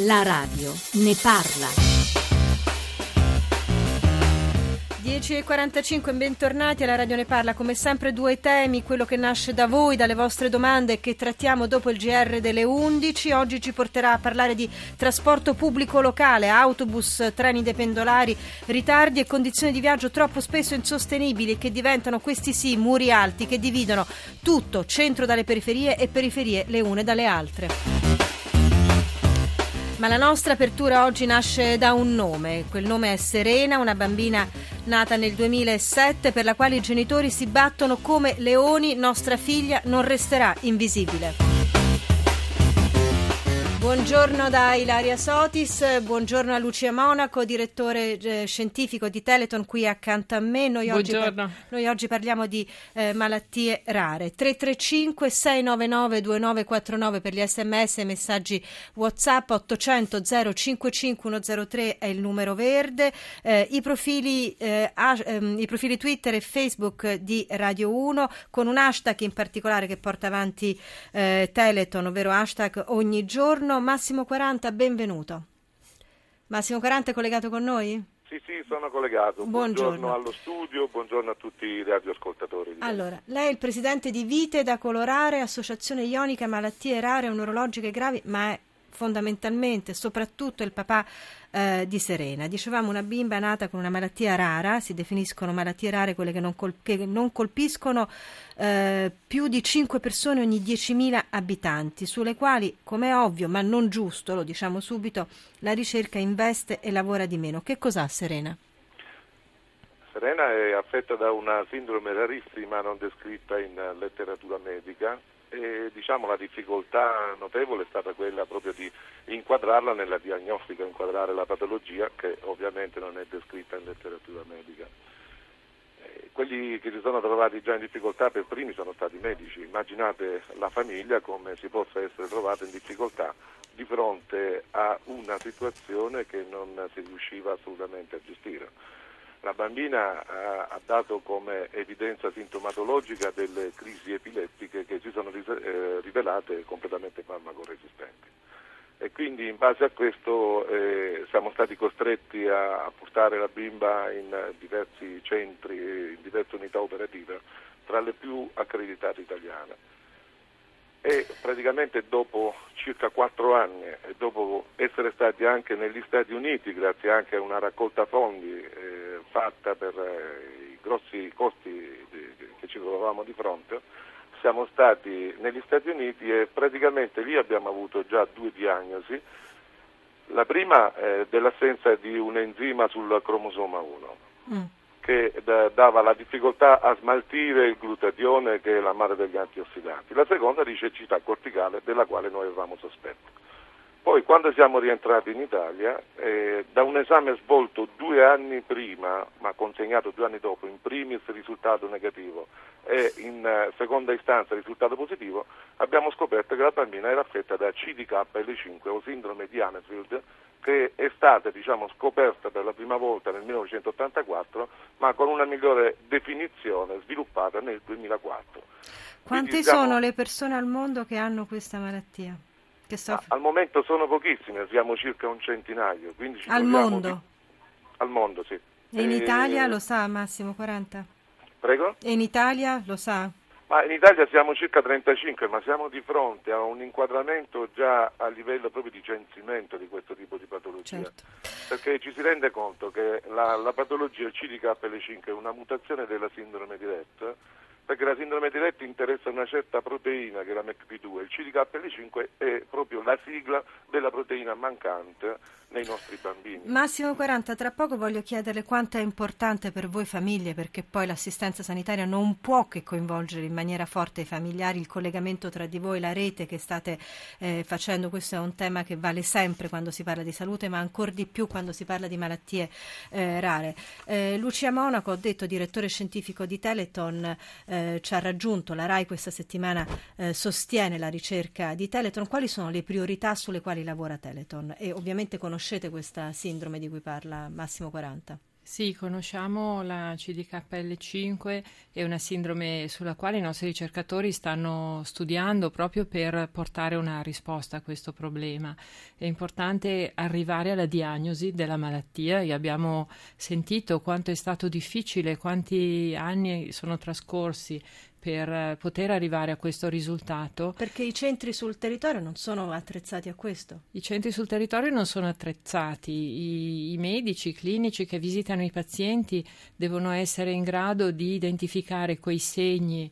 La radio ne parla. 10.45, bentornati alla Radio Ne Parla. Come sempre due temi, quello che nasce da voi, dalle vostre domande che trattiamo dopo il GR delle 11. Oggi ci porterà a parlare di trasporto pubblico locale, autobus, treni dei pendolari, ritardi e condizioni di viaggio troppo spesso insostenibili che diventano, questi sì, muri alti che dividono tutto, centro dalle periferie e periferie le une dalle altre. Ma la nostra apertura oggi nasce da un nome. Quel nome è Serena, una bambina nata nel 2007 per la quale i genitori si battono come leoni. Nostra figlia non resterà invisibile. Buongiorno da Ilaria Sotis, buongiorno a Lucia Monaco, direttore eh, scientifico di Teleton qui accanto a me. Noi, oggi, par- noi oggi, parliamo di eh, malattie rare. 335 699 2949 per gli sms e messaggi WhatsApp 800 055 103 è il numero verde. Eh, i, profili, eh, a- ehm, I profili Twitter e Facebook di Radio 1 con un hashtag in particolare che porta avanti eh, Teleton, ovvero hashtag ogni giorno. Massimo 40, benvenuto. Massimo 40 è collegato con noi? Sì, sì, sono collegato. Buongiorno. buongiorno allo studio, buongiorno a tutti i radioascoltatori. Allora, lei è il presidente di Vite da Colorare, Associazione Ionica Malattie Rare e Neurologiche Gravi, ma è fondamentalmente, soprattutto il papà eh, di Serena. Dicevamo una bimba nata con una malattia rara, si definiscono malattie rare quelle che non, col- che non colpiscono eh, più di 5 persone ogni 10.000 abitanti, sulle quali, come è ovvio, ma non giusto, lo diciamo subito, la ricerca investe e lavora di meno. Che cos'ha Serena? Serena è affetta da una sindrome rarissima non descritta in letteratura medica e diciamo, la difficoltà notevole è stata quella proprio di inquadrarla nella diagnostica, inquadrare la patologia che ovviamente non è descritta in letteratura medica. Quelli che si sono trovati già in difficoltà per primi sono stati i medici, immaginate la famiglia come si possa essere trovata in difficoltà di fronte a una situazione che non si riusciva assolutamente a gestire. La bambina ha, ha dato come evidenza sintomatologica delle crisi epilettiche che si sono eh, rivelate completamente farmacoresistenti. E quindi in base a questo eh, siamo stati costretti a, a, portare la bimba in diversi centri, in diverse unità operative, tra le più accreditate italiane. E praticamente dopo circa quattro anni e dopo essere stati anche negli Stati Uniti, grazie anche a una raccolta fondi, fatta per eh, i grossi costi che ci trovavamo di fronte, siamo stati negli Stati Uniti e praticamente lì abbiamo avuto già due diagnosi. La prima è dell'assenza di un enzima sul cromosoma 1 mm. che dava la difficoltà a smaltire il glutatione che è la madre degli antiossidanti. La seconda di cecità corticale della quale noi avevamo sospetto. Poi quando siamo rientrati in Italia, eh, da un esame svolto due anni prima, ma consegnato due anni dopo, in primis risultato negativo e in eh, seconda istanza risultato positivo, abbiamo scoperto che la bambina era affetta da CDKL5 o sindrome di Hanefield, che è stata diciamo, scoperta per la prima volta nel 1984, ma con una migliore definizione sviluppata nel 2004. Quante Quindi, sono diciamo, le persone al mondo che hanno questa malattia? Ah, al momento sono pochissime, siamo circa un centinaio. al mondo? Di... Al mondo, sì. E in e... Italia lo sa Massimo 40? Prego? E in Italia lo sa? Ma in Italia siamo circa 35, ma siamo di fronte a un inquadramento già a livello proprio di censimento di questo tipo di patologia. Certo. Perché ci si rende conto che la, la patologia CDKL5 è una mutazione della sindrome di Rett perché la sindrome di Rett interessa una certa proteina che è la MECP2, il CDKL5 è proprio la sigla della proteina mancante nei nostri bambini. Massimo 40, tra poco voglio chiederle quanto è importante per voi famiglie, perché poi l'assistenza sanitaria non può che coinvolgere in maniera forte i familiari, il collegamento tra di voi, la rete che state eh, facendo, questo è un tema che vale sempre quando si parla di salute, ma ancora di più quando si parla di malattie eh, rare. Eh, Lucia Monaco, ho detto direttore scientifico di Teleton, eh, ci ha raggiunto, la RAI questa settimana eh, sostiene la ricerca di Teleton, quali sono le priorità sulle quali lavora Teleton? E ovviamente conoscete questa sindrome di cui parla Massimo 40? Sì, conosciamo la CDKL5, è una sindrome sulla quale i nostri ricercatori stanno studiando proprio per portare una risposta a questo problema. È importante arrivare alla diagnosi della malattia e abbiamo sentito quanto è stato difficile, quanti anni sono trascorsi per poter arrivare a questo risultato. Perché i centri sul territorio non sono attrezzati a questo? I centri sul territorio non sono attrezzati, I, i medici, i clinici che visitano i pazienti devono essere in grado di identificare quei segni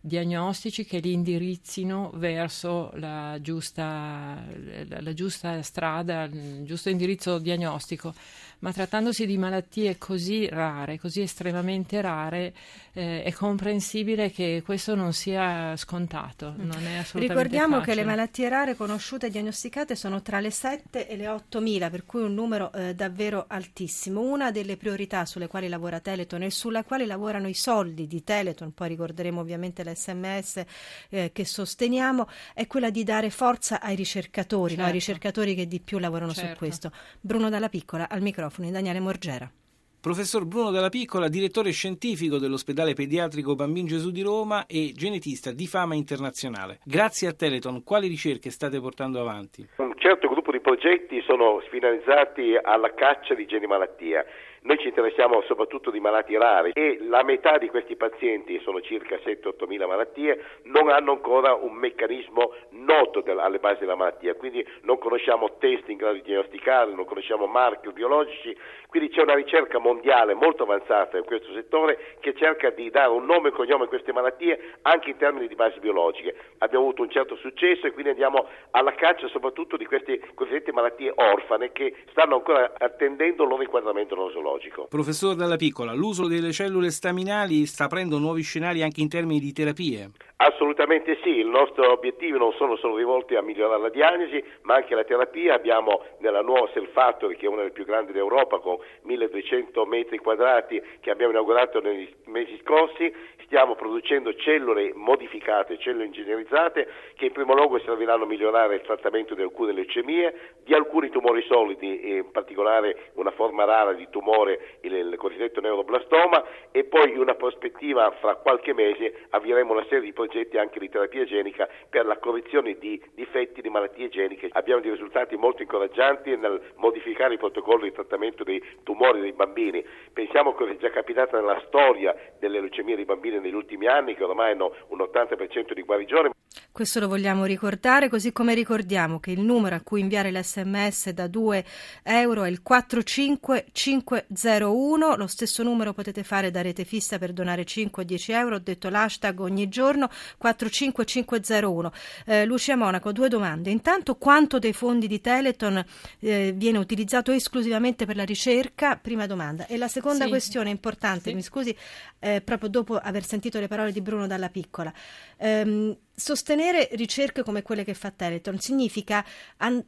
diagnostici che li indirizzino verso la giusta, la, la giusta strada, il giusto indirizzo diagnostico ma trattandosi di malattie così rare, così estremamente rare, eh, è comprensibile che questo non sia scontato. Non Ricordiamo facile. che le malattie rare conosciute e diagnosticate sono tra le 7 e le 8 mila, per cui un numero eh, davvero altissimo. Una delle priorità sulle quali lavora Teleton e sulla quale lavorano i soldi di Teleton, poi ricorderemo ovviamente l'SMS eh, che sosteniamo, è quella di dare forza ai ricercatori, certo. no? ai certo. ricercatori che di più lavorano certo. su questo. Bruno Dalla Piccola al microfono microfoni Daniele Morgera. Professor Bruno Dalla Piccola, direttore scientifico dell'ospedale pediatrico Bambin Gesù di Roma e genetista di fama internazionale. Grazie a Teleton, quali ricerche state portando avanti? Un certo gruppo di progetti sono finalizzati alla caccia di geni malattia noi ci interessiamo soprattutto di malati rari e la metà di questi pazienti, sono circa 7-8 mila malattie, non hanno ancora un meccanismo noto alle basi della malattia, quindi non conosciamo test in grado di diagnosticare, non conosciamo marchi biologici, quindi c'è una ricerca mondiale molto avanzata in questo settore che cerca di dare un nome e cognome a queste malattie anche in termini di basi biologiche. Abbiamo avuto un certo successo e quindi andiamo alla caccia soprattutto di queste cosiddette malattie orfane che stanno ancora attendendo il loro inquadramento nosologico oncologico. Professor Dalla Piccola, l'uso delle cellule staminali sta aprendo nuovi scenari anche in termini di terapie? Assolutamente sì, il nostro obiettivo non sono solo rivolti a migliorare la diagnosi, ma anche la terapia. Abbiamo nella nuova Cell Factory, che è una delle più grandi d'Europa, con 1200 metri quadrati, che abbiamo inaugurato negli mesi scorsi, stiamo producendo cellule modificate, cellule ingegnerizzate, che in primo luogo serviranno a migliorare il trattamento di alcune leucemie, di alcuni tumori solidi, in particolare una forma rara di tumore, il, il cosiddetto neuroblastoma, e poi in una prospettiva fra qualche mese avvieremo una serie di progetti progetti anche di terapia genica per la correzione di difetti di malattie geniche. Abbiamo dei risultati molto incoraggianti nel modificare i protocolli di trattamento dei tumori dei bambini. Pensiamo che è già capitato nella storia delle leucemie dei bambini negli ultimi anni, che ormai hanno un 80% di guarigione. Questo lo vogliamo ricordare, così come ricordiamo che il numero a cui inviare l'SMS da 2 euro è il 45501, lo stesso numero potete fare da rete fissa per donare 5 o 10 euro, ho detto l'hashtag ogni giorno 45501. Eh, Lucia Monaco, due domande. Intanto quanto dei fondi di Teleton eh, viene utilizzato esclusivamente per la ricerca? Prima domanda. E la seconda sì. questione importante, sì. mi scusi, eh, proprio dopo aver sentito le parole di Bruno Dalla Piccola. Ehm, sostenere ricerche come quelle che fa Teleton significa an-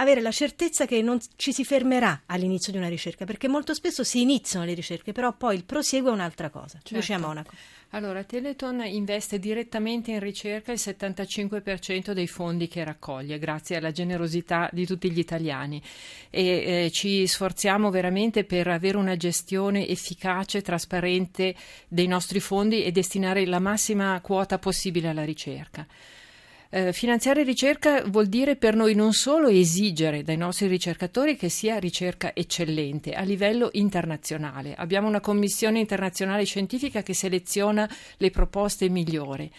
avere la certezza che non ci si fermerà all'inizio di una ricerca, perché molto spesso si iniziano le ricerche, però poi il proseguo è un'altra cosa. Certo. Lucia Monaco. Allora, Teleton investe direttamente in ricerca il 75% dei fondi che raccoglie, grazie alla generosità di tutti gli italiani e eh, ci sforziamo veramente per avere una gestione efficace, trasparente dei nostri fondi e destinare la massima quota possibile alla ricerca. Eh, finanziare ricerca vuol dire per noi non solo esigere dai nostri ricercatori che sia ricerca eccellente a livello internazionale. Abbiamo una commissione internazionale scientifica che seleziona le proposte migliori,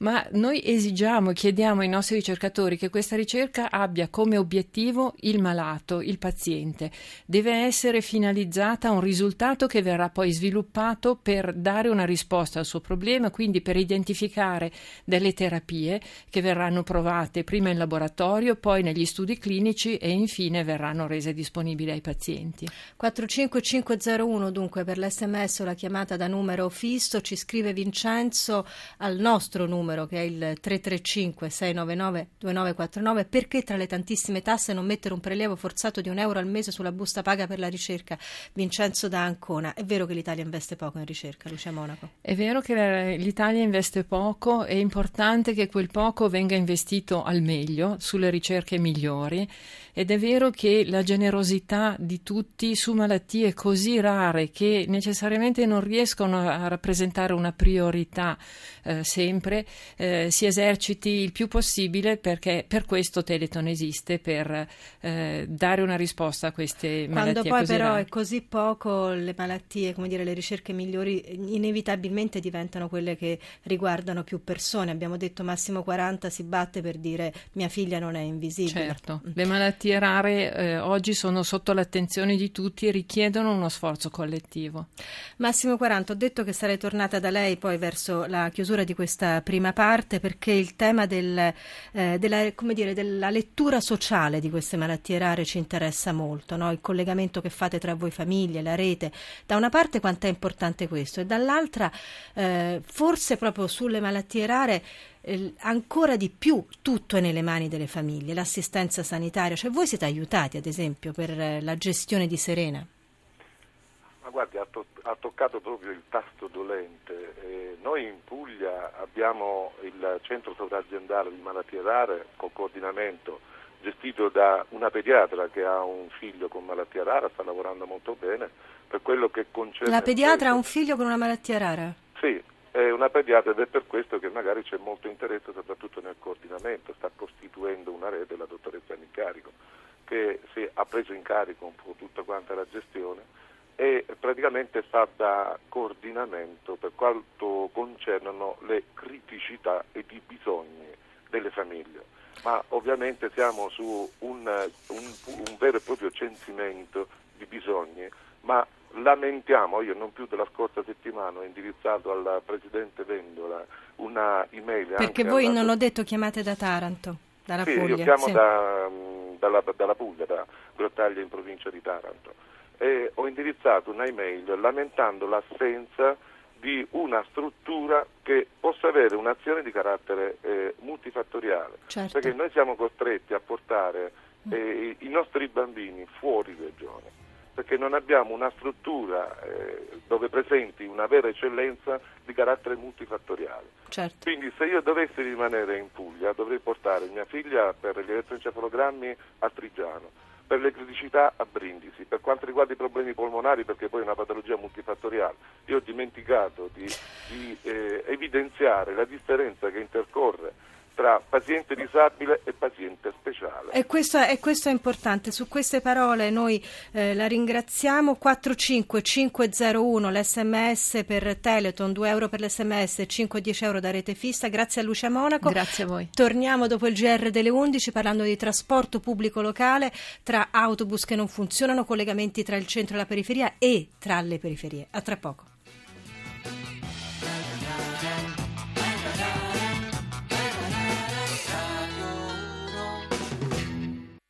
ma noi esigiamo e chiediamo ai nostri ricercatori che questa ricerca abbia come obiettivo il malato, il paziente. Deve essere finalizzata a un risultato che verrà poi sviluppato per dare una risposta al suo problema, quindi per identificare delle terapie che verranno provate prima in laboratorio, poi negli studi clinici e infine verranno rese disponibili ai pazienti. 45501 dunque per l'SMS o la chiamata da numero fisso ci scrive Vincenzo al nostro numero numero che è il 335 699 2949 perché tra le tantissime tasse non mettere un prelievo forzato di un euro al mese sulla busta paga per la ricerca? Vincenzo da Ancona. È vero che l'Italia investe poco in ricerca, Lucia Monaco? È vero che l'Italia investe poco, è importante che quel poco venga investito al meglio sulle ricerche migliori ed è vero che la generosità di tutti su malattie così rare che necessariamente non riescono a rappresentare una priorità eh, sempre eh, si eserciti il più possibile perché per questo Teleton esiste per eh, dare una risposta a queste malattie Quando poi però rare. è così poco le malattie, come dire, le ricerche migliori inevitabilmente diventano quelle che riguardano più persone. Abbiamo detto massimo 40 si batte per dire mia figlia non è invisibile. Certo, le malattie rare eh, oggi sono sotto l'attenzione di tutti e richiedono uno sforzo collettivo. Massimo 40, ho detto che sarei tornata da lei poi verso la chiusura di questa prima parte perché il tema del, eh, della, dire, della, lettura sociale di queste malattie rare ci interessa molto, no? il collegamento che fate tra voi famiglie, la rete. Da una parte quanto è importante questo e dall'altra eh, forse proprio sulle malattie rare eh, ancora di più tutto è nelle mani delle famiglie, l'assistenza sanitaria, cioè voi siete aiutati ad esempio per eh, la gestione di Serena? Guardi, ha, to- ha toccato proprio il tasto dolente. Eh, noi in Puglia abbiamo il centro sovraziendale di malattie rare con coordinamento gestito da una pediatra che ha un figlio con malattia rara, sta lavorando molto bene per quello che concerne... La pediatra ha un figlio con una malattia rara? Sì, è una pediatra ed è per questo che magari c'è molto interesse soprattutto nel coordinamento, sta costituendo una rete la dottoressa in incarico che si ha preso in carico un po' tutta quanta la gestione e praticamente fa da coordinamento per quanto concernono le criticità e i bisogni delle famiglie. Ma ovviamente siamo su un, un, un vero e proprio censimento di bisogni, ma lamentiamo, io non più della scorsa settimana ho indirizzato al Presidente Vendola una email. Perché voi alla... non ho detto chiamate da Taranto, dalla sì, Puglia. io chiamo sì. da, dalla, dalla Puglia, da Grottaglia in provincia di Taranto e ho indirizzato una email lamentando l'assenza di una struttura che possa avere un'azione di carattere eh, multifattoriale, certo. perché noi siamo costretti a portare eh, i nostri bambini fuori regione, perché non abbiamo una struttura eh, dove presenti una vera eccellenza di carattere multifattoriale. Certo. Quindi se io dovessi rimanere in Puglia dovrei portare mia figlia per gli elettroencefalogrammi a Trigiano, per le criticità a Brindisi. Per quanto riguarda i problemi polmonari, perché poi è una patologia multifattoriale, io ho dimenticato di, di eh, evidenziare la differenza che intercorre tra paziente disabile e paziente speciale. E questo, e questo è importante, su queste parole noi eh, la ringraziamo. 45501 l'SMS per Teleton, 2 euro per l'SMS e 5-10 euro da rete fissa. Grazie a Lucia Monaco. Grazie a voi. Torniamo dopo il GR delle 11 parlando di trasporto pubblico locale, tra autobus che non funzionano, collegamenti tra il centro e la periferia e tra le periferie. A tra poco.